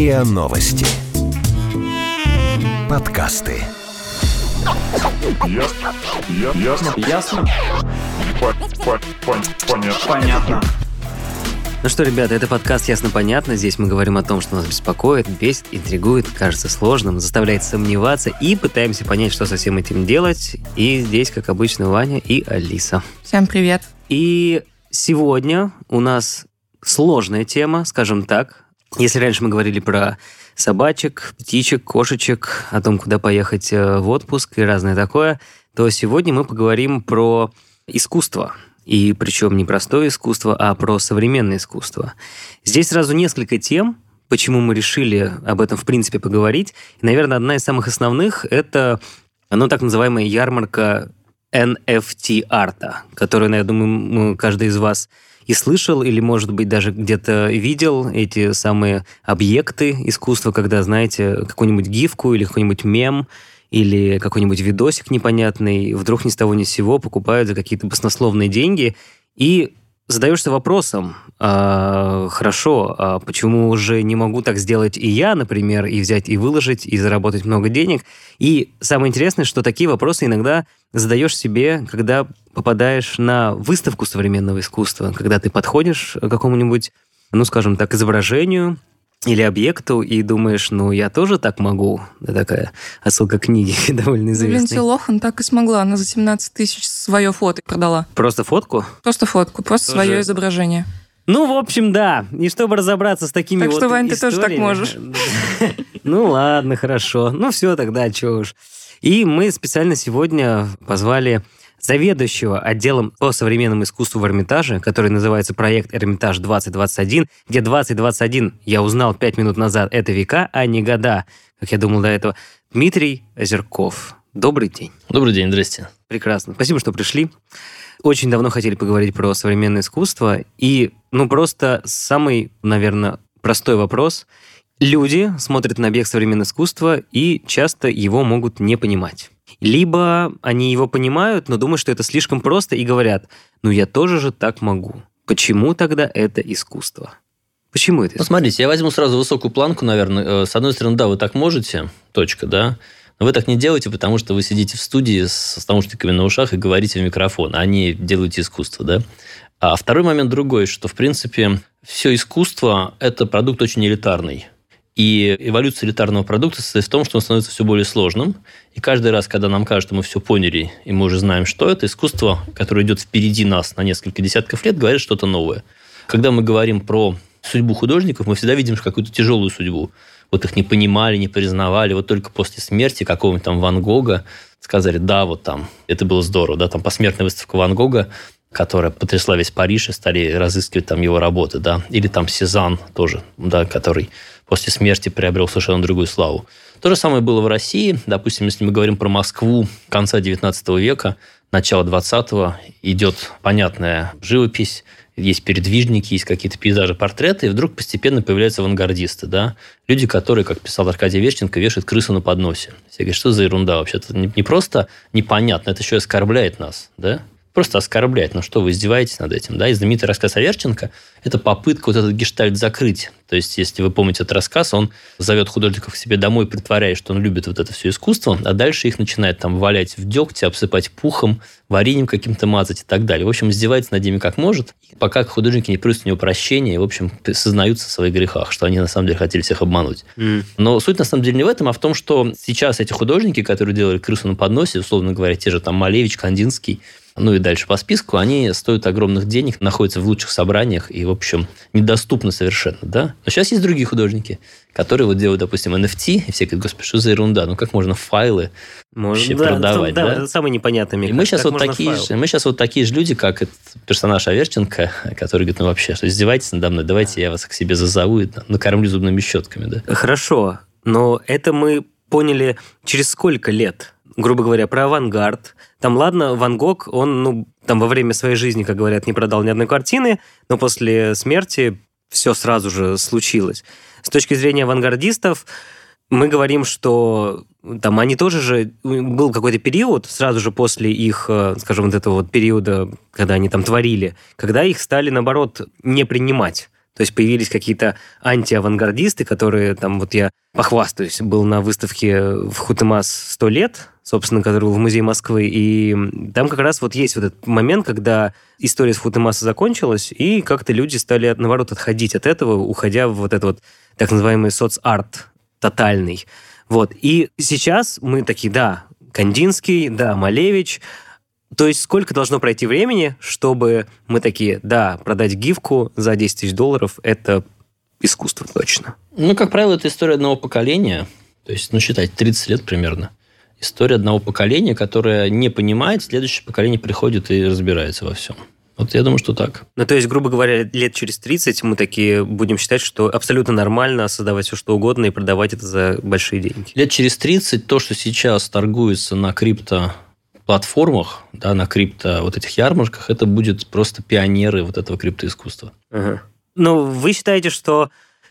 РИА Новости. Подкасты. Ясно. Я- Ясно. Ясно? По- по- пон- Понятно. Понятно. Ну что, ребята, это подкаст «Ясно-понятно». Здесь мы говорим о том, что нас беспокоит, бесит, интригует, кажется сложным, заставляет сомневаться и пытаемся понять, что со всем этим делать. И здесь, как обычно, Ваня и Алиса. Всем привет. И сегодня у нас сложная тема, скажем так. Если раньше мы говорили про собачек, птичек, кошечек, о том, куда поехать э, в отпуск и разное такое, то сегодня мы поговорим про искусство. И причем не простое искусство, а про современное искусство. Здесь сразу несколько тем, почему мы решили об этом в принципе поговорить. И, наверное, одна из самых основных – это ну, так называемая ярмарка NFT-арта, которую, ну, я думаю, каждый из вас и слышал, или, может быть, даже где-то видел эти самые объекты искусства, когда, знаете, какую-нибудь гифку или какой-нибудь мем, или какой-нибудь видосик непонятный, вдруг ни с того ни с сего покупают за какие-то баснословные деньги, и задаешься вопросом, а, хорошо, а почему уже не могу так сделать и я, например, и взять и выложить, и заработать много денег? И самое интересное, что такие вопросы иногда задаешь себе, когда попадаешь на выставку современного искусства, когда ты подходишь к какому-нибудь, ну, скажем так, изображению, или объекту и думаешь, ну, я тоже так могу. Это такая отсылка к книге довольно Линдси известной. Лохан так и смогла. Она за 17 тысяч свое фото продала. Просто фотку? Просто фотку, просто Тоже- свое изображение. Ну, в общем, да. И чтобы разобраться с такими Так вот что, Вань, ты тоже так можешь. Ну, ладно, хорошо. Ну, все тогда, чего уж. И мы специально сегодня позвали заведующего отделом по современному искусству в Эрмитаже, который называется проект Эрмитаж 2021, где 2021, я узнал пять минут назад, это века, а не года, как я думал до этого, Дмитрий Озерков. Добрый день. Добрый день, здрасте. Прекрасно. Спасибо, что пришли. Очень давно хотели поговорить про современное искусство. И, ну, просто самый, наверное, простой вопрос. Люди смотрят на объект современного искусства и часто его могут не понимать. Либо они его понимают, но думают, что это слишком просто, и говорят, ну, я тоже же так могу. Почему тогда это искусство? Почему это Ну, искусство? смотрите, я возьму сразу высокую планку, наверное. Э, С одной стороны, да, вы так можете, точка, да. Но вы так не делаете, потому что вы сидите в студии с наушниками на ушах и говорите в микрофон, а не делаете искусство, да. А второй момент другой, что, в принципе, все искусство – это продукт очень элитарный. И эволюция элитарного продукта состоит в том, что он становится все более сложным. И каждый раз, когда нам кажется, что мы все поняли, и мы уже знаем, что это, искусство, которое идет впереди нас на несколько десятков лет, говорит что-то новое. Когда мы говорим про судьбу художников, мы всегда видим какую-то тяжелую судьбу. Вот их не понимали, не признавали. Вот только после смерти какого-нибудь там Ван Гога сказали, да, вот там, это было здорово, да, там посмертная выставка Ван Гога, которая потрясла весь Париж, и стали разыскивать там его работы, да, или там Сезанн тоже, да, который после смерти приобрел совершенно другую славу. То же самое было в России. Допустим, если мы говорим про Москву конца 19 века, начала 20-го, идет понятная живопись, есть передвижники, есть какие-то пейзажи, портреты, и вдруг постепенно появляются авангардисты, да, люди, которые, как писал Аркадий Вещенко, вешают крысу на подносе. Все говорят, что за ерунда вообще? Это не не просто непонятно, это еще оскорбляет нас, да? Просто оскорбляет. Ну что, вы издеваетесь над этим, да? И знаменитый рассказ Аверченко – это попытка вот этот гештальт закрыть. То есть, если вы помните этот рассказ, он зовет художников к себе домой, притворяясь, что он любит вот это все искусство, а дальше их начинает там валять в дегте, обсыпать пухом, вареньем каким-то мазать и так далее. В общем, издевается над ними как может, пока художники не просят у него прощения и, в общем, сознаются в своих грехах, что они на самом деле хотели всех обмануть. М. Но суть на самом деле не в этом, а в том, что сейчас эти художники, которые делали крысу на подносе, условно говоря, те же там Малевич, Кандинский, ну и дальше по списку, они стоят огромных денег, находятся в лучших собраниях и, в общем, недоступны совершенно, да? Но сейчас есть другие художники, которые вот делают, допустим, NFT, и все говорят, господи, что за ерунда, ну как можно файлы Может, вообще да, продавать, да, да? это самый непонятный мне И мы сейчас, вот такие файл? же, мы сейчас вот такие же люди, как этот персонаж Аверченко, который говорит, ну вообще, что издеваетесь надо мной, давайте я вас к себе зазову и накормлю зубными щетками, да? Хорошо, но это мы поняли через сколько лет? Грубо говоря, про авангард. Там, ладно, Ван Гог, он, ну, там во время своей жизни, как говорят, не продал ни одной картины, но после смерти все сразу же случилось. С точки зрения авангардистов, мы говорим, что там они тоже же... Был какой-то период, сразу же после их, э, скажем, вот этого вот периода, когда они там творили, когда их стали, наоборот, не принимать. То есть появились какие-то антиавангардисты, которые там, вот я похвастаюсь, был на выставке в Хутемас 100 лет, собственно, который был в Музее Москвы, и там как раз вот есть вот этот момент, когда история с Хутемаса закончилась, и как-то люди стали, наоборот, отходить от этого, уходя в вот этот вот так называемый соцарт тотальный. Вот. И сейчас мы такие, да, Кандинский, да, Малевич, то есть сколько должно пройти времени, чтобы мы такие, да, продать гифку за 10 тысяч долларов – это искусство точно? Ну, как правило, это история одного поколения. То есть, ну, считать, 30 лет примерно. История одного поколения, которое не понимает, следующее поколение приходит и разбирается во всем. Вот я думаю, что так. Ну, то есть, грубо говоря, лет через 30 мы такие будем считать, что абсолютно нормально создавать все, что угодно и продавать это за большие деньги. Лет через 30 то, что сейчас торгуется на крипто платформах, да, на крипто вот этих ярмарках, это будет просто пионеры вот этого криптоискусства. Ага. Ну, вы считаете, что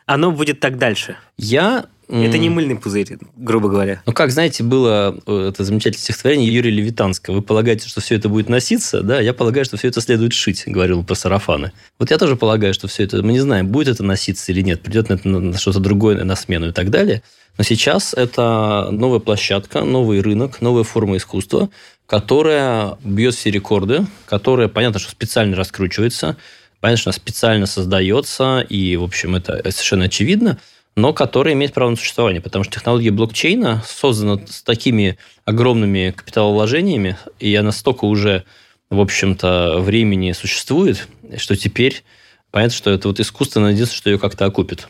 оно будет так дальше? Я это не мыльный пузырь, грубо говоря. Ну, как, знаете, было э, это замечательное стихотворение Юрия Левитанского. Вы полагаете, что все это будет носиться? Да, я полагаю, что все это следует шить, говорил про сарафаны. Вот я тоже полагаю, что все это... Мы не знаем, будет это носиться или нет, придет на, на что-то другое на смену и так далее. Но сейчас это новая площадка, новый рынок, новая форма искусства, которая бьет все рекорды, которая, понятно, что специально раскручивается, понятно, что она специально создается, и, в общем, это совершенно очевидно, но которая имеет право на существование, потому что технология блокчейна создана с такими огромными капиталовложениями, и она столько уже, в общем-то, времени существует, что теперь понятно, что это вот искусство надеется, что ее как-то окупит.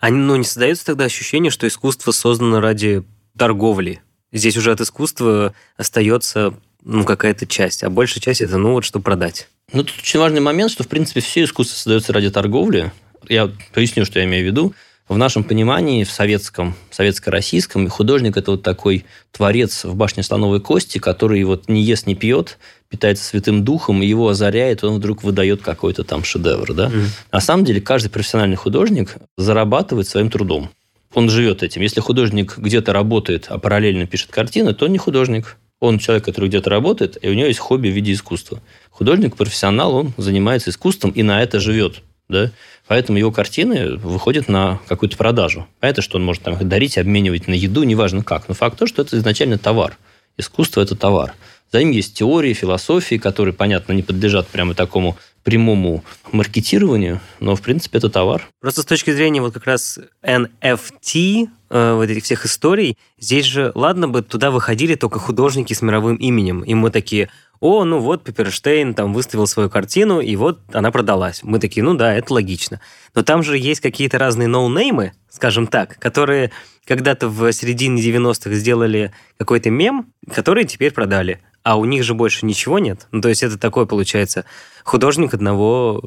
А ну, не создается тогда ощущение, что искусство создано ради торговли? Здесь уже от искусства остается ну, какая-то часть, а большая часть это, ну, вот что продать. Ну, тут очень важный момент, что, в принципе, все искусство создается ради торговли. Я поясню, что я имею в виду. В нашем понимании, в советском, советско-российском, художник – это вот такой творец в башне слоновой кости, который вот не ест, не пьет, питается святым духом, и его озаряет, он вдруг выдает какой-то там шедевр. Да? Mm. На самом деле, каждый профессиональный художник зарабатывает своим трудом он живет этим. Если художник где-то работает, а параллельно пишет картины, то он не художник. Он человек, который где-то работает, и у него есть хобби в виде искусства. Художник, профессионал, он занимается искусством и на это живет. Да? Поэтому его картины выходят на какую-то продажу. Понятно, что он может там, их дарить, обменивать на еду, неважно как. Но факт то, что это изначально товар. Искусство – это товар. За ним есть теории, философии, которые, понятно, не подлежат прямо такому прямому маркетированию, но, в принципе, это товар. Просто с точки зрения вот как раз NFT, э, вот этих всех историй, здесь же, ладно бы, туда выходили только художники с мировым именем, и мы такие, о, ну вот Пепперштейн там выставил свою картину, и вот она продалась. Мы такие, ну да, это логично. Но там же есть какие-то разные ноунеймы, скажем так, которые когда-то в середине 90-х сделали какой-то мем, который теперь продали а у них же больше ничего нет. Ну, то есть это такое, получается, художник одного,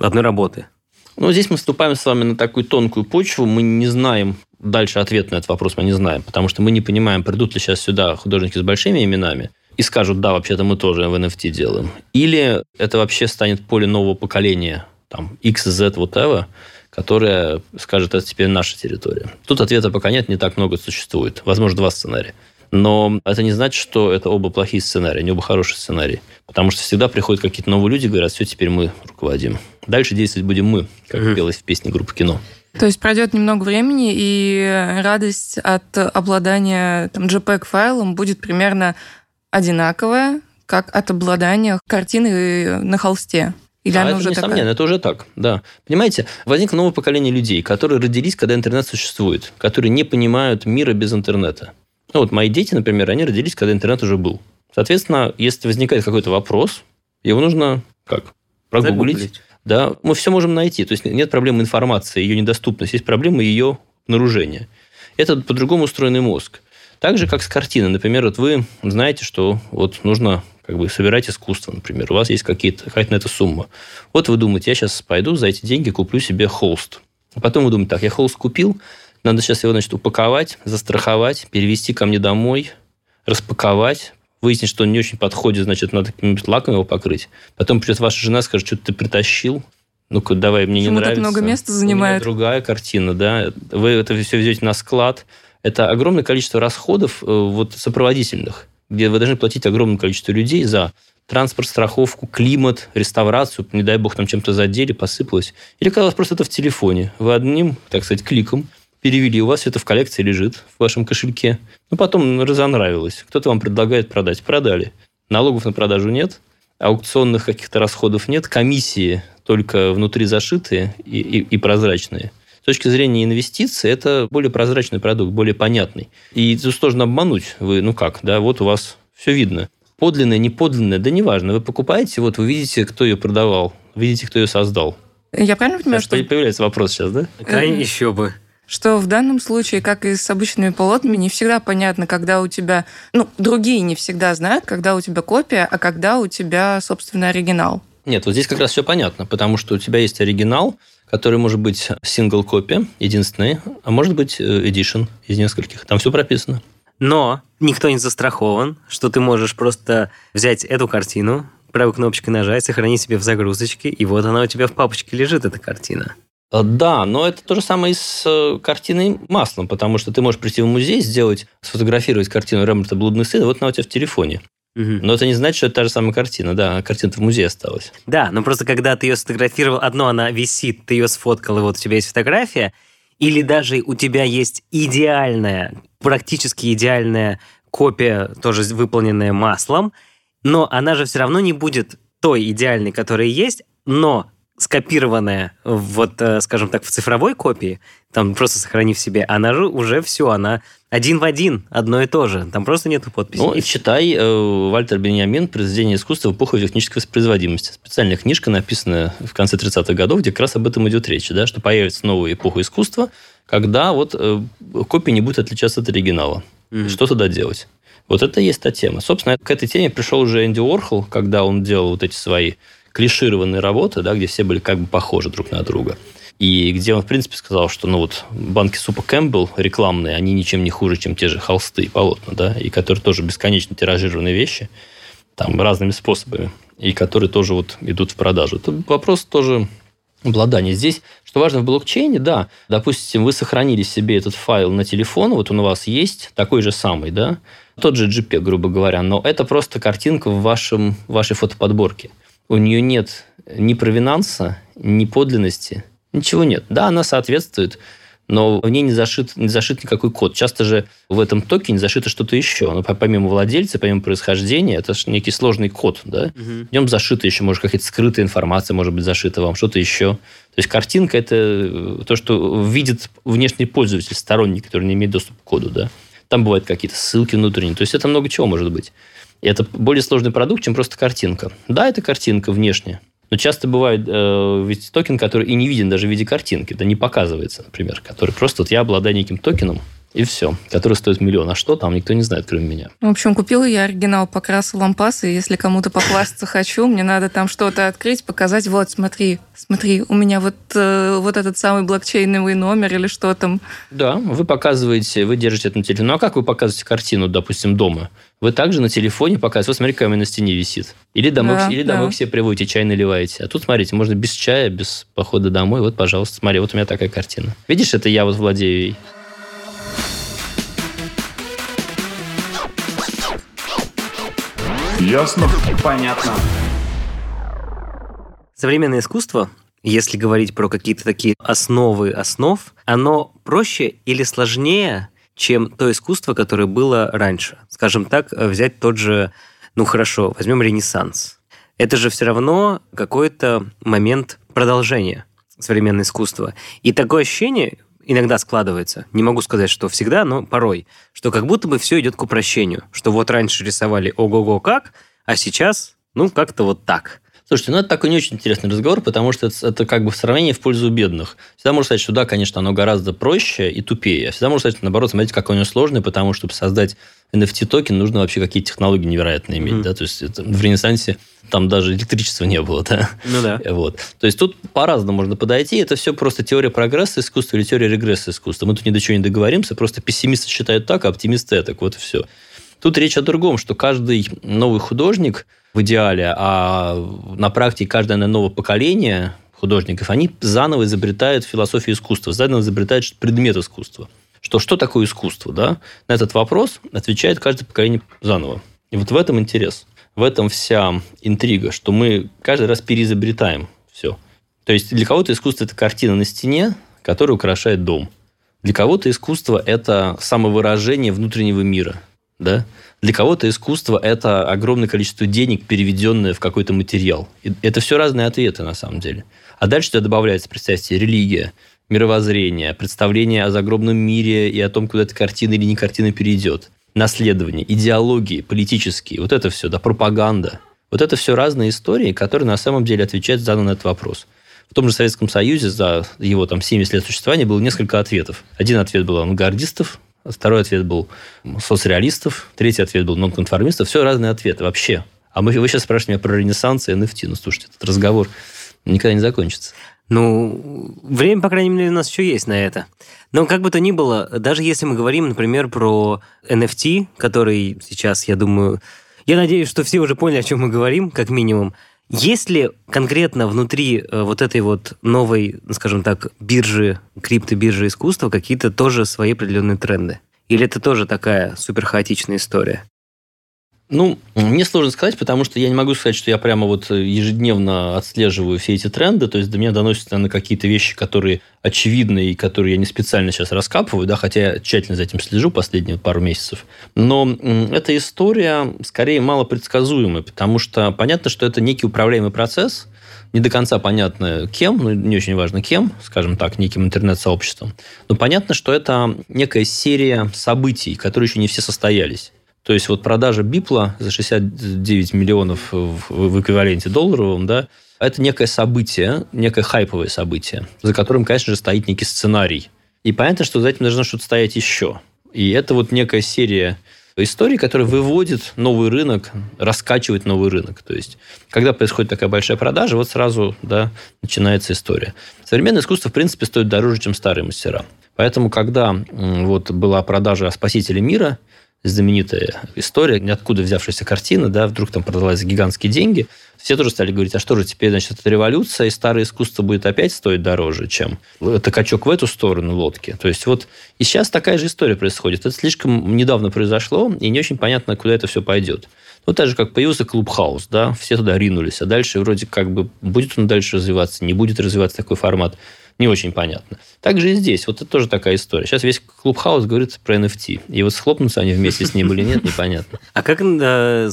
одной работы. Ну, здесь мы вступаем с вами на такую тонкую почву. Мы не знаем дальше ответ на этот вопрос, мы не знаем, потому что мы не понимаем, придут ли сейчас сюда художники с большими именами и скажут, да, вообще-то мы тоже в NFT делаем. Или это вообще станет поле нового поколения, там, X, Z, whatever, которое скажет, это теперь наша территория. Тут ответа пока нет, не так много существует. Возможно, два сценария. Но это не значит, что это оба плохие сценарии, не оба хорошие сценарии. Потому что всегда приходят какие-то новые люди и говорят, все, теперь мы руководим. Дальше действовать будем мы, как mm-hmm. пелось в песне группы «Кино». То есть пройдет немного времени, и радость от обладания там, JPEG-файлом будет примерно одинаковая, как от обладания картиной на холсте. Или а это уже несомненно, такая? это уже так, да. Понимаете, возникло новое поколение людей, которые родились, когда интернет существует, которые не понимают мира без интернета. Ну, вот мои дети, например, они родились, когда интернет уже был. Соответственно, если возникает какой-то вопрос, его нужно как? Прогуглить. Загуглить. Да, мы все можем найти. То есть нет проблемы информации, ее недоступность, есть проблема ее обнаружения. Это по-другому устроенный мозг. Так же, как с картиной. Например, вот вы знаете, что вот нужно как бы собирать искусство, например. У вас есть какие-то, какая-то на это сумма. Вот вы думаете, я сейчас пойду за эти деньги куплю себе холст. А потом вы думаете, так, я холст купил, надо сейчас его, значит, упаковать, застраховать, перевести ко мне домой, распаковать, выяснить, что он не очень подходит, значит, надо каким-нибудь лаком его покрыть. Потом придет ваша жена, скажет, что ты притащил, ну-ка, давай, мне Почему не нравится. так много места занимает? другая картина, да. Вы это все везете на склад. Это огромное количество расходов э, вот, сопроводительных, где вы должны платить огромное количество людей за транспорт, страховку, климат, реставрацию, не дай бог там чем-то задели, посыпалось. Или когда у вас просто это в телефоне. Вы одним, так сказать, кликом перевели, у вас все это в коллекции лежит в вашем кошельке. Ну, потом разонравилось. Кто-то вам предлагает продать. Продали. Налогов на продажу нет, аукционных каких-то расходов нет, комиссии только внутри зашитые и, и, и прозрачные. С точки зрения инвестиций, это более прозрачный продукт, более понятный. И тут сложно обмануть. Вы, ну как, да, вот у вас все видно. Подлинное, не подлинное, да неважно. Вы покупаете, вот вы видите, кто ее продавал, видите, кто ее создал. Я правильно понимаю, что... Появляется вопрос сейчас, да? Конечно, еще бы что в данном случае, как и с обычными полотнами, не всегда понятно, когда у тебя... Ну, другие не всегда знают, когда у тебя копия, а когда у тебя, собственно, оригинал. Нет, вот здесь как раз все понятно, потому что у тебя есть оригинал, который может быть сингл копия, единственный, а может быть э, edition из нескольких. Там все прописано. Но никто не застрахован, что ты можешь просто взять эту картину, правой кнопочкой нажать, сохранить себе в загрузочке, и вот она у тебя в папочке лежит, эта картина. Э, да, но это то же самое и с э, картиной маслом, потому что ты можешь прийти в музей, сделать, сфотографировать картину Рембрандта «Блудный сын», и вот она у тебя в телефоне. Но это не значит, что это та же самая картина. Да, картина в музее осталась. Да, но просто когда ты ее сфотографировал, одно, она висит, ты ее сфоткал, и вот у тебя есть фотография, или даже у тебя есть идеальная, практически идеальная копия, тоже выполненная маслом, но она же все равно не будет той идеальной, которая есть, но скопированная вот, э, скажем так, в цифровой копии, там просто сохранив себе, она же уже все, она один в один, одно и то же. Там просто нету подписи. Ну, и читай э, Вальтер Беньямин «Произведение искусства в эпоху технической воспроизводимости». Специальная книжка, написанная в конце 30-х годов, где как раз об этом идет речь, да, что появится новая эпоха искусства, когда вот э, копия не будет отличаться от оригинала. Mm-hmm. Что тогда делать? Вот это и есть та тема. Собственно, к этой теме пришел уже Энди Уорхол, когда он делал вот эти свои клишированные работы, да, где все были как бы похожи друг на друга. И где он, в принципе, сказал, что ну вот банки супа Кэмпбелл рекламные, они ничем не хуже, чем те же холсты и полотна, да, и которые тоже бесконечно тиражированные вещи, там разными способами, и которые тоже вот идут в продажу. Это вопрос тоже обладания. Здесь, что важно в блокчейне, да, допустим, вы сохранили себе этот файл на телефон, вот он у вас есть, такой же самый, да, тот же JPEG, грубо говоря, но это просто картинка в вашем, вашей фотоподборке у нее нет ни провинанса, ни подлинности, ничего нет. Да, она соответствует, но в ней не зашит, не зашит никакой код. Часто же в этом токене зашито что-то еще. Но помимо владельца, помимо происхождения, это же некий сложный код. Да? Угу. В нем зашита еще, может, какая-то скрытая информация может быть зашита вам, что-то еще. То есть картинка – это э, то, что видит внешний пользователь, сторонний, который не имеет доступа к коду. Да? Там бывают какие-то ссылки внутренние. То есть это много чего может быть. И это более сложный продукт, чем просто картинка. Да, это картинка внешне, но часто бывает э, ведь токен, который и не виден даже в виде картинки, да не показывается, например, который просто вот я обладаю неким токеном, и все, который стоит миллион. А что там, никто не знает, кроме меня. В общем, купила я оригинал, покрасила лампас, и если кому-то покласться хочу, мне надо там что-то открыть, показать, вот, смотри, смотри, у меня вот, э, вот этот самый блокчейновый номер или что там. Да, вы показываете, вы держите это на телефоне. Ну, а как вы показываете картину, допустим, дома? Вы также на телефоне показываете, вот смотри, какая у меня на стене висит. Или домой, да, или домой да. к себе приводите, чай наливаете. А тут, смотрите, можно без чая, без похода домой. Вот, пожалуйста, смотри, вот у меня такая картина. Видишь, это я вот владею ей. Ясно? Понятно. Современное искусство, если говорить про какие-то такие основы основ, оно проще или сложнее, чем то искусство, которое было раньше. Скажем так, взять тот же, ну хорошо, возьмем Ренессанс. Это же все равно какой-то момент продолжения современного искусства. И такое ощущение, иногда складывается, не могу сказать, что всегда, но порой, что как будто бы все идет к упрощению, что вот раньше рисовали ого-го как, а сейчас, ну, как-то вот так. Слушайте, ну это такой не очень интересный разговор, потому что это, это как бы в сравнении в пользу бедных. Всегда можно сказать, что да, конечно, оно гораздо проще и тупее. Всегда можно сказать, наоборот, смотрите, какой оно сложный, потому что, чтобы создать NFT-токен, нужно вообще какие-то технологии невероятные иметь. Mm-hmm. Да? То есть это, в Ренессансе там даже электричества не было. Да? Ну да. Вот. То есть тут по-разному можно подойти. Это все просто теория прогресса искусства или теория регресса искусства. Мы тут ни до чего не договоримся, просто пессимисты считают так, а оптимисты так. Вот и все. Тут речь о другом, что каждый новый художник в идеале, а на практике каждое новое поколение художников, они заново изобретают философию искусства, заново изобретают предмет искусства. Что, что такое искусство? Да? На этот вопрос отвечает каждое поколение заново. И вот в этом интерес. в этом вся интрига, что мы каждый раз переизобретаем все. То есть для кого-то искусство – это картина на стене, которая украшает дом. Для кого-то искусство – это самовыражение внутреннего мира. Да? Для кого-то искусство – это огромное количество денег, переведенное в какой-то материал. И это все разные ответы, на самом деле. А дальше туда добавляется, представьте, религия, мировоззрение, представление о загробном мире и о том, куда эта картина или не картина перейдет, наследование, идеологии, политические, вот это все, да, пропаганда. Вот это все разные истории, которые на самом деле отвечают за на этот вопрос. В том же Советском Союзе за его там 70 лет существования было несколько ответов. Один ответ был авангардистов, второй ответ был соцреалистов, третий ответ был нонконформистов. Все разные ответы вообще. А мы, вы сейчас спрашиваете меня про Ренессанс и NFT. Ну, слушайте, этот разговор никогда не закончится. Ну, время, по крайней мере, у нас еще есть на это. Но как бы то ни было, даже если мы говорим, например, про NFT, который сейчас, я думаю, я надеюсь, что все уже поняли, о чем мы говорим, как минимум. Есть ли конкретно внутри э, вот этой вот новой, скажем так, биржи, криптобиржи искусства какие-то тоже свои определенные тренды? Или это тоже такая супер хаотичная история? Ну, мне сложно сказать, потому что я не могу сказать, что я прямо вот ежедневно отслеживаю все эти тренды, то есть до меня доносятся, наверное, какие-то вещи, которые очевидны и которые я не специально сейчас раскапываю, да, хотя я тщательно за этим слежу последние пару месяцев. Но эта история скорее мало предсказуемая, потому что понятно, что это некий управляемый процесс, не до конца понятно кем, ну, не очень важно кем, скажем так, неким интернет-сообществом. Но понятно, что это некая серия событий, которые еще не все состоялись. То есть вот продажа Бипла за 69 миллионов в эквиваленте долларовом, да, это некое событие, некое хайповое событие, за которым, конечно же, стоит некий сценарий. И понятно, что за этим должно что-то стоять еще. И это вот некая серия историй, которая выводит новый рынок, раскачивает новый рынок. То есть, когда происходит такая большая продажа, вот сразу да, начинается история. Современное искусство, в принципе, стоит дороже, чем старые мастера. Поэтому, когда вот была продажа «Спасителя мира», знаменитая история, ниоткуда взявшаяся картина, да, вдруг там продалась за гигантские деньги. Все тоже стали говорить, а что же теперь, значит, это революция, и старое искусство будет опять стоить дороже, чем это качок в эту сторону лодки. То есть вот и сейчас такая же история происходит. Это слишком недавно произошло, и не очень понятно, куда это все пойдет. Ну, так же, как появился клуб «Хаус», да, все туда ринулись, а дальше вроде как бы будет он дальше развиваться, не будет развиваться такой формат не очень понятно. Также и здесь. Вот это тоже такая история. Сейчас весь клуб-хаус говорит про NFT. И вот схлопнутся они вместе с ним или нет, непонятно. А как,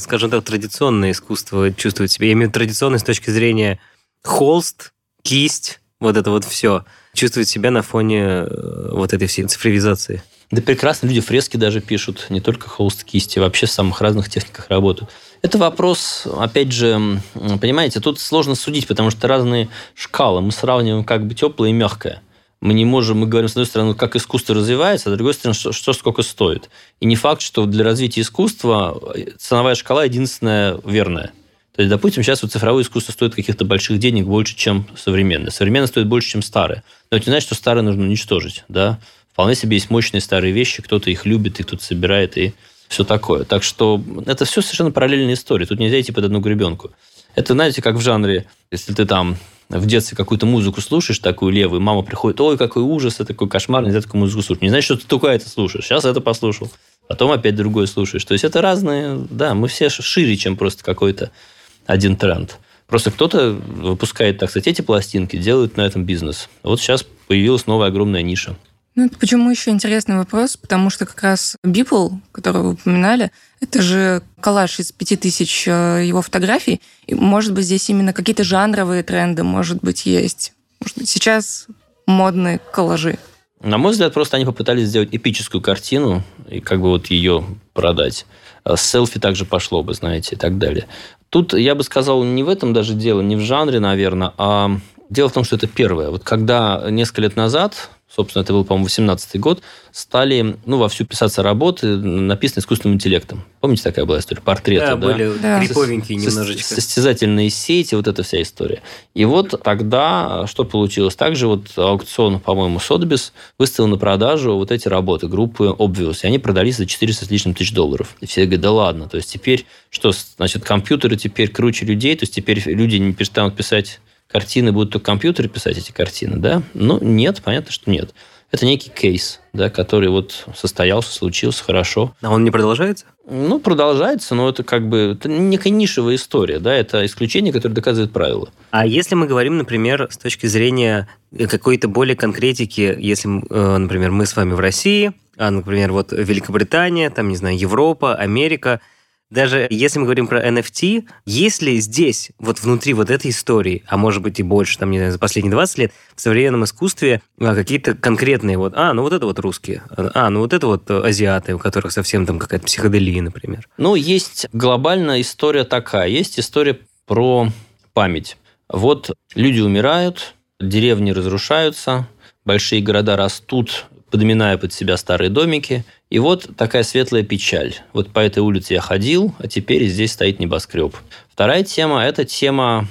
скажем так, традиционное искусство чувствует себя? Я имею в виду традиционное с точки зрения холст, кисть, вот это вот все. Чувствует себя на фоне э, вот этой всей цифровизации? Да прекрасно, люди фрески даже пишут, не только холст, кисти, вообще в самых разных техниках работают. Это вопрос, опять же, понимаете, тут сложно судить, потому что разные шкалы. Мы сравниваем как бы теплое и мягкое. Мы не можем, мы говорим, с одной стороны, как искусство развивается, а с другой стороны, что, что сколько стоит. И не факт, что для развития искусства ценовая шкала единственная верная. То есть, допустим, сейчас вот цифровое искусство стоит каких-то больших денег больше, чем современное. Современное стоит больше, чем старое. Но это не значит, что старое нужно уничтожить. Да? Вполне себе есть мощные старые вещи, кто-то их любит, и кто-то собирает, и все такое. Так что это все совершенно параллельная история. Тут нельзя идти под одну гребенку. Это, знаете, как в жанре, если ты там в детстве какую-то музыку слушаешь, такую левую, мама приходит, ой, какой ужас, такой кошмар, нельзя такую музыку слушать. Не значит, что ты только это слушаешь. Сейчас это послушал, потом опять другое слушаешь. То есть это разные, да, мы все шире, чем просто какой-то один тренд. Просто кто-то выпускает, так сказать, эти пластинки, делает на этом бизнес. Вот сейчас появилась новая огромная ниша. Ну, это почему еще интересный вопрос, потому что как раз Beeple, который вы упоминали, это же коллаж из пяти тысяч э, его фотографий, и, может быть, здесь именно какие-то жанровые тренды, может быть, есть. Может быть, сейчас модные коллажи. На мой взгляд, просто они попытались сделать эпическую картину и как бы вот ее продать. С селфи также пошло бы, знаете, и так далее. Тут, я бы сказал, не в этом даже дело, не в жанре, наверное, а дело в том, что это первое. Вот когда несколько лет назад собственно, это был, по-моему, 18 год, стали, ну, вовсю писаться работы, написанные искусственным интеллектом. Помните, такая была история? Портреты, да? да? были да. криповенькие немножечко. Состязательные сети, вот эта вся история. И вот тогда что получилось? Также вот аукцион, по-моему, Сотбис выставил на продажу вот эти работы группы Obvious, и они продались за 400 с лишним тысяч долларов. И все говорят, да ладно, то есть теперь что, значит, компьютеры теперь круче людей, то есть теперь люди не перестанут писать картины будут только компьютеры писать эти картины, да? Ну, нет, понятно, что нет. Это некий кейс, да, который вот состоялся, случился хорошо. А он не продолжается? Ну, продолжается, но это как бы это некая нишевая история, да, это исключение, которое доказывает правило. А если мы говорим, например, с точки зрения какой-то более конкретики, если, э, например, мы с вами в России, а, например, вот Великобритания, там, не знаю, Европа, Америка – даже если мы говорим про NFT, есть ли здесь, вот внутри вот этой истории, а может быть и больше, там, не знаю, за последние 20 лет, в современном искусстве а, какие-то конкретные вот, а, ну вот это вот русские, а, ну вот это вот азиаты, у которых совсем там какая-то психоделия, например. Ну, есть глобальная история такая, есть история про память. Вот люди умирают, деревни разрушаются, большие города растут, подминая под себя старые домики. И вот такая светлая печаль. Вот по этой улице я ходил, а теперь здесь стоит небоскреб. Вторая тема – это тема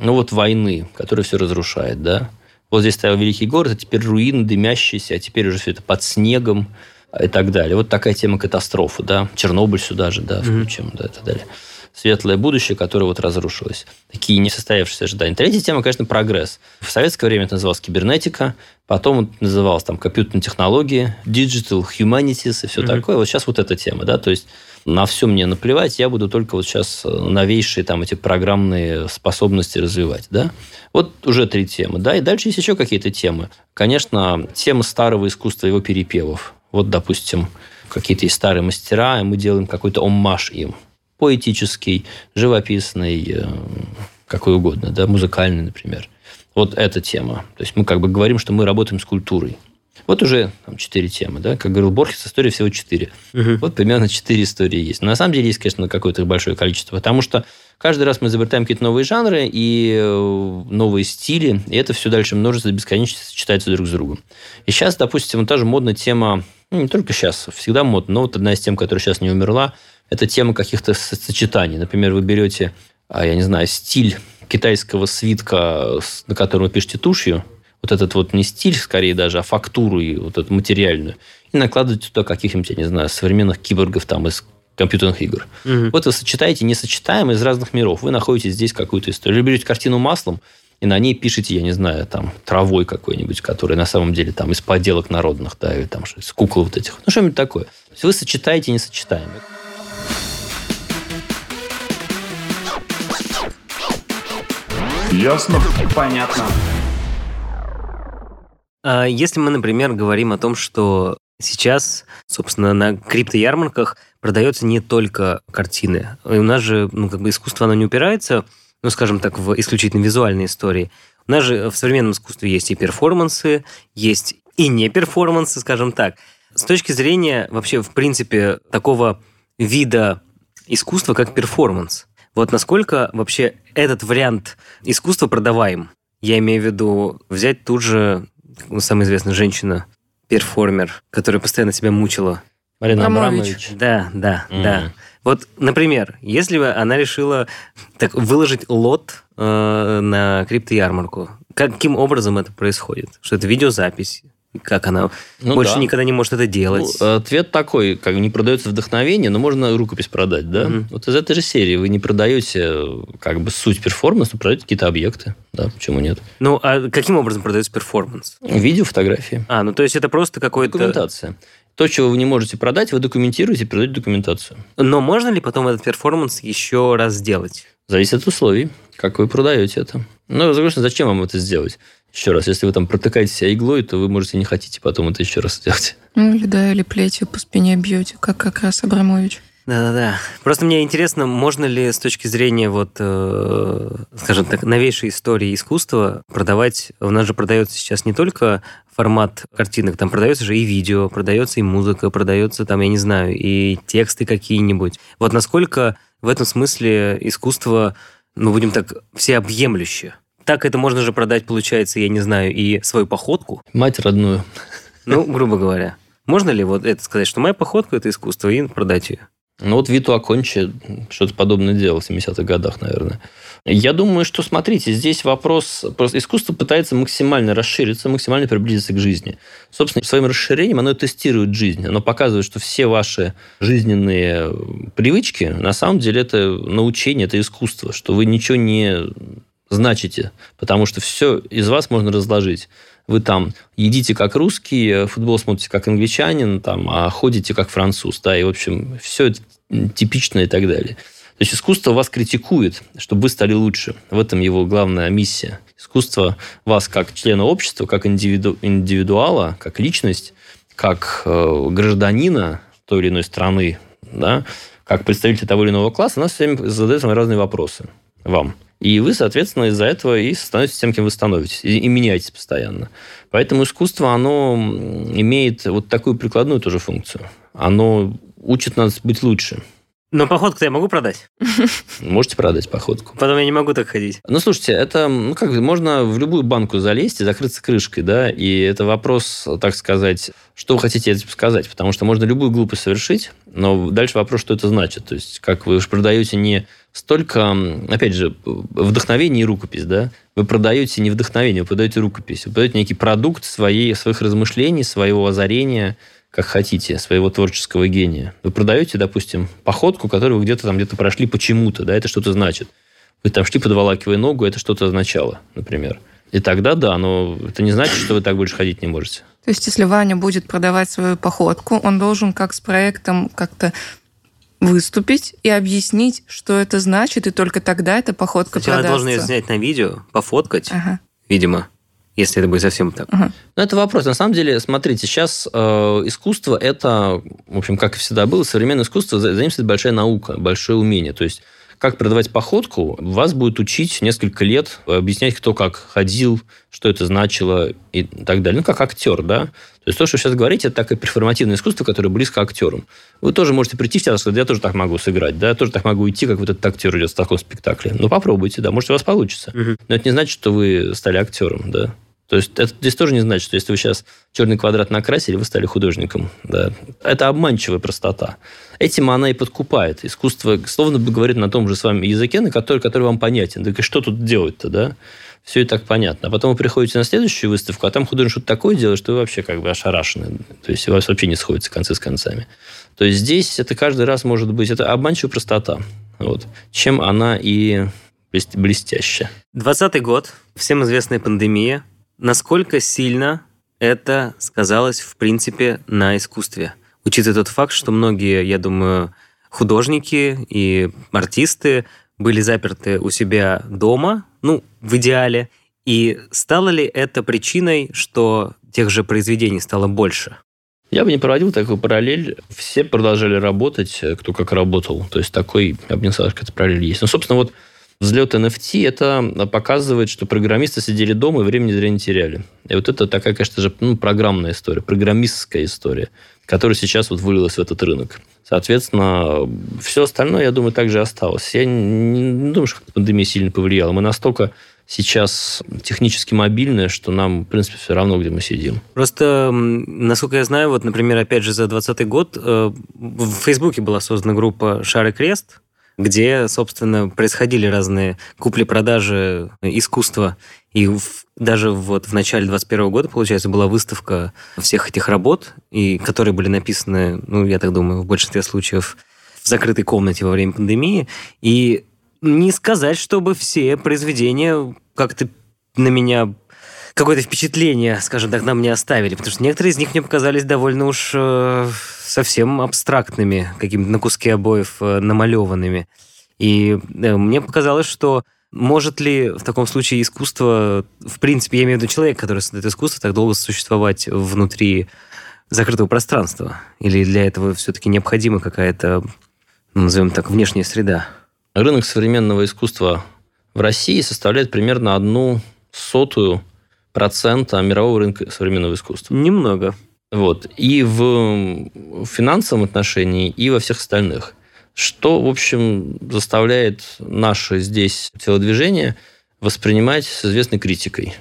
ну вот войны, которая все разрушает, да. Вот здесь стоял великий город, а теперь руины дымящиеся, а теперь уже все это под снегом и так далее. Вот такая тема катастрофы, да. Чернобыль сюда же, да, включим, mm-hmm. да, и так далее светлое будущее, которое вот разрушилось. Такие несостоявшиеся ожидания. Третья тема, конечно, прогресс. В советское время это называлось кибернетика, потом это называлось там компьютерные технологии, digital humanities и все mm-hmm. такое. Вот сейчас вот эта тема, да, то есть на все мне наплевать, я буду только вот сейчас новейшие там эти программные способности развивать, да. Вот уже три темы, да, и дальше есть еще какие-то темы. Конечно, тема старого искусства, его перепевов. Вот, допустим, какие-то есть старые мастера, и мы делаем какой-то оммаж им поэтический, живописный, э, какой угодно, да, музыкальный, например. Вот эта тема. То есть мы как бы говорим, что мы работаем с культурой. Вот уже там, четыре темы, да, как говорил Борхес, истории всего четыре. Угу. Вот примерно четыре истории есть. Но на самом деле есть, конечно, какое-то большое количество, потому что каждый раз мы изобретаем какие-то новые жанры и э, новые стили, и это все дальше множество бесконечно сочетается друг с другом. И сейчас, допустим, вот та же модная тема, ну, не только сейчас, всегда модно, но вот одна из тем, которая сейчас не умерла, это тема каких-то сочетаний. Например, вы берете, а, я не знаю, стиль китайского свитка, на котором вы пишете тушью, вот этот вот не стиль, скорее даже, а фактуру и вот эту материальную, и накладываете туда каких-нибудь, я не знаю, современных киборгов там из компьютерных игр. Угу. Вот вы сочетаете несочетаемые из разных миров. Вы находите здесь какую-то историю. Или берете картину маслом, и на ней пишете, я не знаю, там, травой какой-нибудь, который на самом деле там из поделок народных, да, или там из кукол вот этих. Ну, что-нибудь такое. То есть вы сочетаете несочетаемые. Ясно? Понятно. А если мы, например, говорим о том, что сейчас, собственно, на криптоярмарках продается не только картины. И у нас же, ну, как бы искусство, оно не упирается, ну, скажем так, в исключительно визуальные истории. У нас же в современном искусстве есть и перформансы, есть и не перформансы, скажем так. С точки зрения вообще, в принципе, такого вида искусства, как перформанс, вот насколько вообще этот вариант искусства продаваем? Я имею в виду взять тут же ну, самая известная женщина, перформер, которая постоянно себя мучила. Марина Абрамович. Да, да, мм. да. Вот, например, если бы она решила так, выложить лот э, на криптоярмарку, каким образом это происходит? Что это видеозапись? Как она ну, больше да. никогда не может это делать? Ну, ответ такой, как не продается вдохновение, но можно рукопись продать, да? Угу. Вот из этой же серии вы не продаете как бы суть перформанса, но продаете какие-то объекты, да, почему нет? Ну, а каким образом продается перформанс? Видео, фотографии. А, ну то есть это просто какой-то... Документация. То, чего вы не можете продать, вы документируете и продаете документацию. Но можно ли потом этот перформанс еще раз сделать? Зависит от условий, как вы продаете это. Ну, конечно, зачем вам это сделать? еще раз, если вы там протыкаете себя иглой, то вы можете не хотите потом это еще раз сделать. Ну, или да, или плетью по спине бьете, как как раз Абрамович. Да-да-да. Просто мне интересно, можно ли с точки зрения вот, э, скажем так, новейшей истории искусства продавать... У нас же продается сейчас не только формат картинок, там продается же и видео, продается и музыка, продается там, я не знаю, и тексты какие-нибудь. Вот насколько в этом смысле искусство, ну, будем так, всеобъемлюще? Так это можно же продать, получается, я не знаю, и свою походку. Мать родную. Ну, грубо говоря. Можно ли вот это сказать, что моя походка – это искусство, и продать ее? Ну, вот Виту Акончи что-то подобное делал в 70-х годах, наверное. Я думаю, что, смотрите, здесь вопрос... Просто искусство пытается максимально расшириться, максимально приблизиться к жизни. Собственно, своим расширением оно тестирует жизнь. Оно показывает, что все ваши жизненные привычки, на самом деле, это научение, это искусство, что вы ничего не значите, потому что все из вас можно разложить. Вы там едите как русский, футбол смотрите как англичанин, там, а ходите как француз. Да, и, в общем, все это типично и так далее. То есть искусство вас критикует, чтобы вы стали лучше. В этом его главная миссия. Искусство вас как члена общества, как индивиду, индивидуала, как личность, как э, гражданина той или иной страны, да, как представитель того или иного класса, она все время задает вам разные вопросы вам. И вы, соответственно, из-за этого и становитесь тем, кем вы становитесь, и, и меняетесь постоянно. Поэтому искусство, оно имеет вот такую прикладную тоже функцию. Оно учит нас быть лучше. Но походку-то я могу продать? Можете продать походку. Потом я не могу так ходить. Ну, слушайте, это, ну, как, можно в любую банку залезть и закрыться крышкой, да, и это вопрос, так сказать, что вы хотите этим сказать, потому что можно любую глупость совершить, но дальше вопрос, что это значит. То есть, как вы же продаете не столько, опять же, вдохновение и рукопись, да, вы продаете не вдохновение, вы продаете рукопись, вы продаете некий продукт своей, своих размышлений, своего озарения – как хотите, своего творческого гения. Вы продаете, допустим, походку, которую вы где-то там где-то прошли почему-то, да, это что-то значит. Вы там шли, подволакивая ногу, это что-то означало, например. И тогда да, но это не значит, что вы так больше ходить не можете. То есть, если Ваня будет продавать свою походку, он должен как с проектом как-то выступить и объяснить, что это значит, и только тогда эта походка Сначала продастся. должен ее снять на видео, пофоткать, Ага. видимо, если это будет совсем так. Ага. Ну, это вопрос. На самом деле, смотрите, сейчас э, искусство это, в общем, как и всегда было, современное искусство за за ним стоит большая наука, большое умение. То есть, как продавать походку, вас будет учить несколько лет, объяснять, кто как ходил, что это значило и так далее. Ну, как актер, да. То есть, то, что вы сейчас говорите, это такое перформативное искусство, которое близко к актерам. Вы тоже можете прийти в театр и сказать, я тоже так могу сыграть, да, я тоже так могу идти, как вот этот актер идет в таком спектакле. Ну, попробуйте, да, может, у вас получится. Мгм. Но это не значит, что вы стали актером, да. То есть это здесь тоже не значит, что если вы сейчас черный квадрат накрасили, вы стали художником. Да. Это обманчивая простота. Этим она и подкупает. Искусство словно бы говорит на том же с вами языке, на который, который вам понятен. Так и что тут делать-то, да? Все и так понятно. А потом вы приходите на следующую выставку, а там художник что-то такое делает, что вы вообще как бы ошарашены. То есть у вас вообще не сходятся концы с концами. То есть здесь это каждый раз может быть... Это обманчивая простота. Вот. Чем она и блест- блестящая. 20 год, всем известная пандемия. Насколько сильно это сказалось, в принципе, на искусстве? Учитывая тот факт, что многие, я думаю, художники и артисты были заперты у себя дома, ну, в идеале, и стало ли это причиной, что тех же произведений стало больше? Я бы не проводил такую параллель. Все продолжали работать, э, кто как работал. То есть такой, я бы не сказал, что эта параллель есть. Но, собственно, вот взлет NFT, это показывает, что программисты сидели дома и времени зря не теряли. И вот это такая, конечно же, ну, программная история, программистская история, которая сейчас вот вылилась в этот рынок. Соответственно, все остальное, я думаю, также осталось. Я не, думаю, что пандемия сильно повлияла. Мы настолько сейчас технически мобильные, что нам, в принципе, все равно, где мы сидим. Просто, насколько я знаю, вот, например, опять же, за 2020 год э, в Фейсбуке была создана группа «Шар и крест», где, собственно, происходили разные купли-продажи искусства. И в- даже вот в начале 2021 года, получается, была выставка всех этих работ, и которые были написаны, ну, я так думаю, в большинстве случаев в закрытой комнате во время пандемии. И не сказать, чтобы все произведения как-то на меня какое-то впечатление, скажем так, на мне оставили, потому что некоторые из них мне показались довольно уж э, совсем абстрактными, какими-то на куске обоев э, намалеванными. И э, мне показалось, что может ли в таком случае искусство, в принципе, я имею в виду человек, который создает искусство, так долго существовать внутри закрытого пространства? Или для этого все-таки необходима какая-то, ну, назовем так, внешняя среда? Рынок современного искусства в России составляет примерно одну сотую процента мирового рынка современного искусства. Немного. Вот. И в финансовом отношении, и во всех остальных. Что, в общем, заставляет наше здесь телодвижение воспринимать с известной критикой.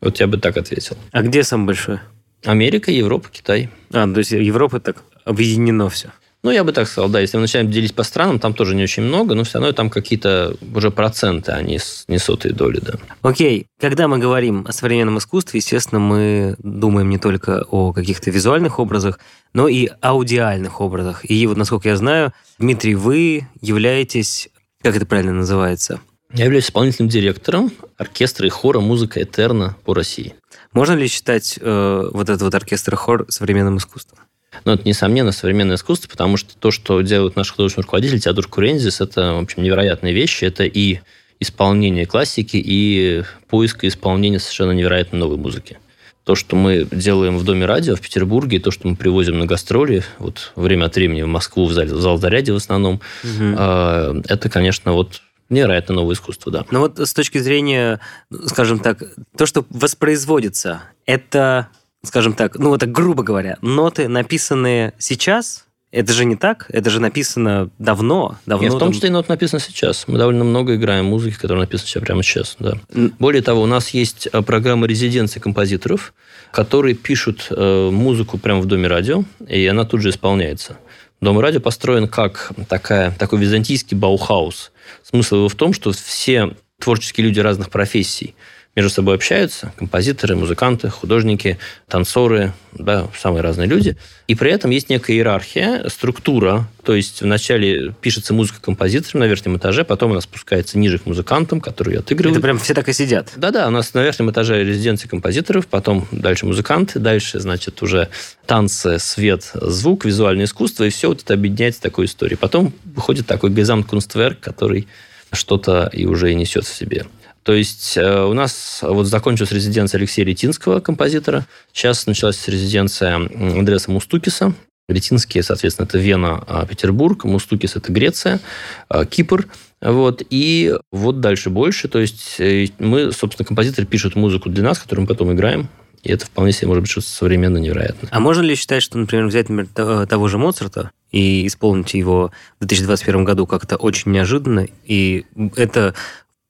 Вот я бы так ответил. А где самый большой? Америка, Европа, Китай. А, то есть Европа так объединено все. Ну, я бы так сказал, да, если мы начинаем делить по странам, там тоже не очень много, но все равно там какие-то уже проценты, а не, не сотые доли, да. Окей, когда мы говорим о современном искусстве, естественно, мы думаем не только о каких-то визуальных образах, но и аудиальных образах. И вот, насколько я знаю, Дмитрий, вы являетесь, как это правильно называется, Я являюсь исполнительным директором оркестра и хора «Музыка Этерна» по России. Можно ли считать э, вот этот вот оркестр-хор современным искусством? Но это, несомненно, современное искусство, потому что то, что делают наши художественные руководители, Теодор Курензис, это, в общем, невероятные вещи. Это и исполнение классики, и поиск и исполнение совершенно невероятно новой музыки. То, что мы делаем в Доме радио в Петербурге, то, что мы привозим на гастроли, вот время от времени в Москву, в, зале, в зал заряде в основном, угу. э, это, конечно, вот невероятно новое искусство, да. Но вот с точки зрения, скажем так, то, что воспроизводится, это, скажем так, ну вот так грубо говоря, ноты, написанные сейчас, это же не так, это же написано давно. давно Нет, в том числе и ноты написано сейчас. Мы довольно много играем музыки, которая написана сейчас прямо сейчас. Да. Более того, у нас есть э, программа резиденции композиторов, которые пишут э, музыку прямо в Доме радио, и она тут же исполняется. Дом радио построен как такая, такой византийский баухаус. Смысл его в том, что все творческие люди разных профессий – между собой общаются, композиторы, музыканты, художники, танцоры, да, самые разные люди. И при этом есть некая иерархия, структура, то есть вначале пишется музыка композиторам на верхнем этаже, потом она спускается ниже к музыкантам, которые отыгрывают. Это прям все так и сидят? Да-да, у нас на верхнем этаже резиденция композиторов, потом дальше музыканты, дальше, значит, уже танцы, свет, звук, визуальное искусство, и все вот это объединяется в такой истории. Потом выходит такой Gesamtkunstwerk, который что-то и уже и несет в себе. То есть э, у нас вот закончилась резиденция Алексея Летинского, композитора. Сейчас началась резиденция Андреаса Мустукиса. Летинские, соответственно, это Вена, а Петербург. Мустукис – это Греция, а, Кипр. Вот. И вот дальше больше. То есть э, мы, собственно, композиторы пишут музыку для нас, которую мы потом играем. И это вполне себе может быть что-то современно невероятное. А можно ли считать, что, например, взять например, того же Моцарта и исполнить его в 2021 году как-то очень неожиданно, и это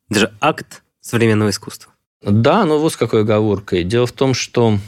даже акт современного искусства. Да, но вот с какой оговоркой. Дело в том, что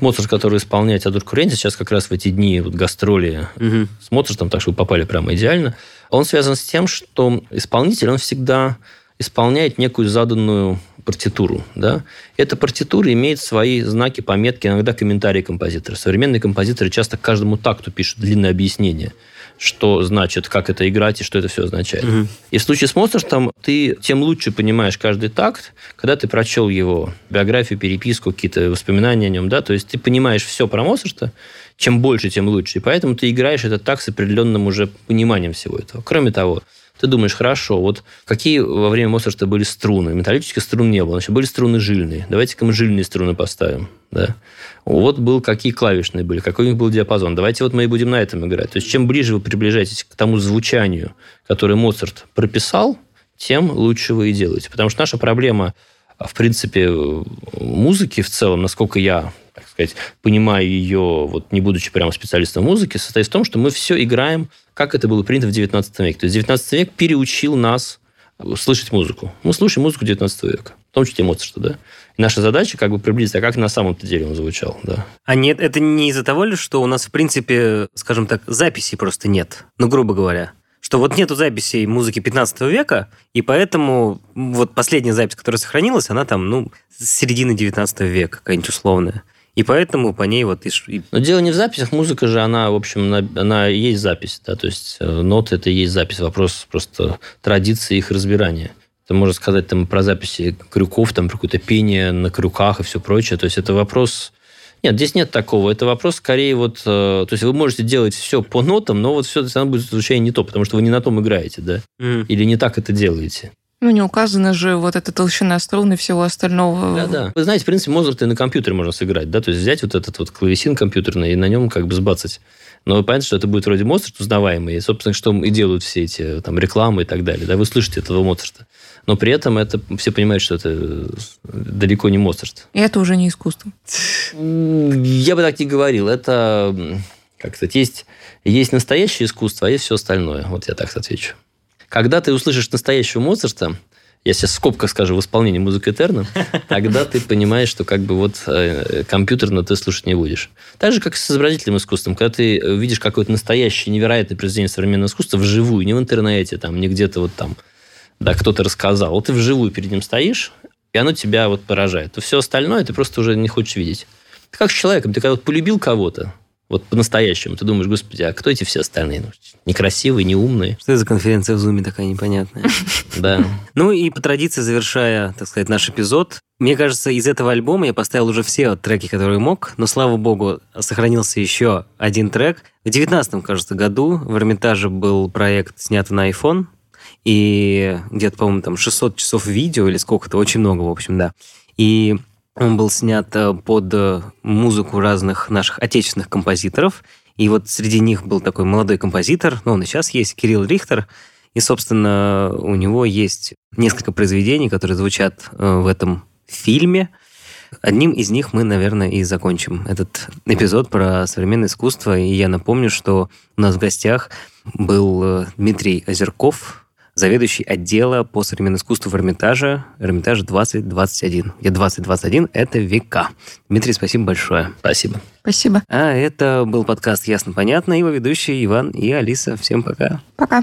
Моцарт, который исполняет Теодор Куренти, сейчас как раз в эти дни вот гастроли угу. с Моцартом, так что вы попали прямо идеально, он связан с тем, что исполнитель, он всегда исполняет некую заданную партитуру. Да? Эта партитура имеет свои знаки, пометки, иногда комментарии композитора. Современные композиторы часто каждому такту пишут длинное объяснение что значит, как это играть и что это все означает. Угу. И в случае с Моцартом ты тем лучше понимаешь каждый такт, когда ты прочел его биографию, переписку, какие-то воспоминания о нем, да, то есть ты понимаешь все про Моцарта, чем больше, тем лучше. И поэтому ты играешь этот такт с определенным уже пониманием всего этого. Кроме того, ты думаешь, хорошо, вот какие во время Моцарта были струны? Металлических струн не было, значит, были струны жильные. Давайте-ка мы жильные струны поставим. Да? Вот был, какие клавишные были, какой у них был диапазон. Давайте вот мы и будем на этом играть. То есть, чем ближе вы приближаетесь к тому звучанию, которое Моцарт прописал, тем лучше вы и делаете. Потому что наша проблема, в принципе, музыки в целом, насколько я так сказать, понимаю ее, вот не будучи прямо специалистом музыки, состоит в том, что мы все играем, как это было принято в 19 веке. То есть 19 век переучил нас слышать музыку. Мы слушаем музыку 19 века, в том числе Моцарта, да. И наша задача как бы приблизиться, а как на самом-то деле он звучал, да. А нет, это не из-за того ли, что у нас, в принципе, скажем так, записей просто нет, ну, грубо говоря что вот нету записей музыки 15 века, и поэтому вот последняя запись, которая сохранилась, она там, ну, с середины 19 века, какая-нибудь условная. И поэтому по ней вот... И... Но дело не в записях, музыка же, она, в общем, она, она есть запись, да, то есть э, ноты это и есть запись, вопрос просто традиции их разбирания. Это можно сказать там про записи крюков, там про какое-то пение на крюках и все прочее. То есть это вопрос... Нет, здесь нет такого. Это вопрос скорее вот... Э, то есть вы можете делать все по нотам, но вот все это будет звучание не то, потому что вы не на том играете, да? Mm. Или не так это делаете. Ну, не указана же вот эта толщина струн и всего остального. Да-да. Вы знаете, в принципе, Мозарт и на компьютере можно сыграть, да, то есть взять вот этот вот клавесин компьютерный и на нем как бы сбацать. Но вы понимаете, что это будет вроде Моцарт узнаваемый, и, собственно, что и делают все эти там рекламы и так далее, да, вы слышите этого Моцарта. Но при этом это все понимают, что это далеко не Моцарт. И это уже не искусство. Я бы так не говорил. Это, как сказать, есть, есть настоящее искусство, а есть все остальное. Вот я так отвечу. Когда ты услышишь настоящего Моцарта, я сейчас в скобках скажу, в исполнении музыки Этерна, тогда ты понимаешь, что как бы вот э, компьютерно ты слушать не будешь. Так же, как и с изобразительным искусством. Когда ты видишь какое-то настоящее, невероятное произведение современного искусства вживую, не в интернете, там, не где-то вот там, да, кто-то рассказал. Вот ты вживую перед ним стоишь, и оно тебя вот поражает. То все остальное ты просто уже не хочешь видеть. Ты как с человеком. Ты когда вот полюбил кого-то, Вот по-настоящему. Ты думаешь, господи, а кто эти все остальные? Ну, некрасивые, неумные. Что это за конференция в Зуме такая непонятная? Да. Ну и по традиции, завершая, так сказать, наш эпизод, мне кажется, из этого альбома я поставил уже все треки, которые мог, но, слава богу, сохранился еще один трек. В девятнадцатом, кажется, году в Эрмитаже был проект, снятый на iPhone, и где-то, по-моему, там 600 часов видео или сколько-то, очень много, в общем, да. И он был снят э, под э, музыку разных наших отечественных композиторов. И вот среди них был такой молодой композитор, ну, он и сейчас есть, Кирилл Рихтер. И, собственно, у него есть несколько произведений, которые звучат э, в этом фильме. Одним из них мы, наверное, и закончим этот эпизод про современное искусство. И я напомню, что у нас в гостях был Дмитрий Озерков, заведующий отдела по современному искусству в Эрмитаже, Эрмитаж 2021, где 2021 – это века. Дмитрий, спасибо большое. Спасибо. Спасибо. А это был подкаст «Ясно-понятно», его ведущие Иван и Алиса. Всем пока. Пока.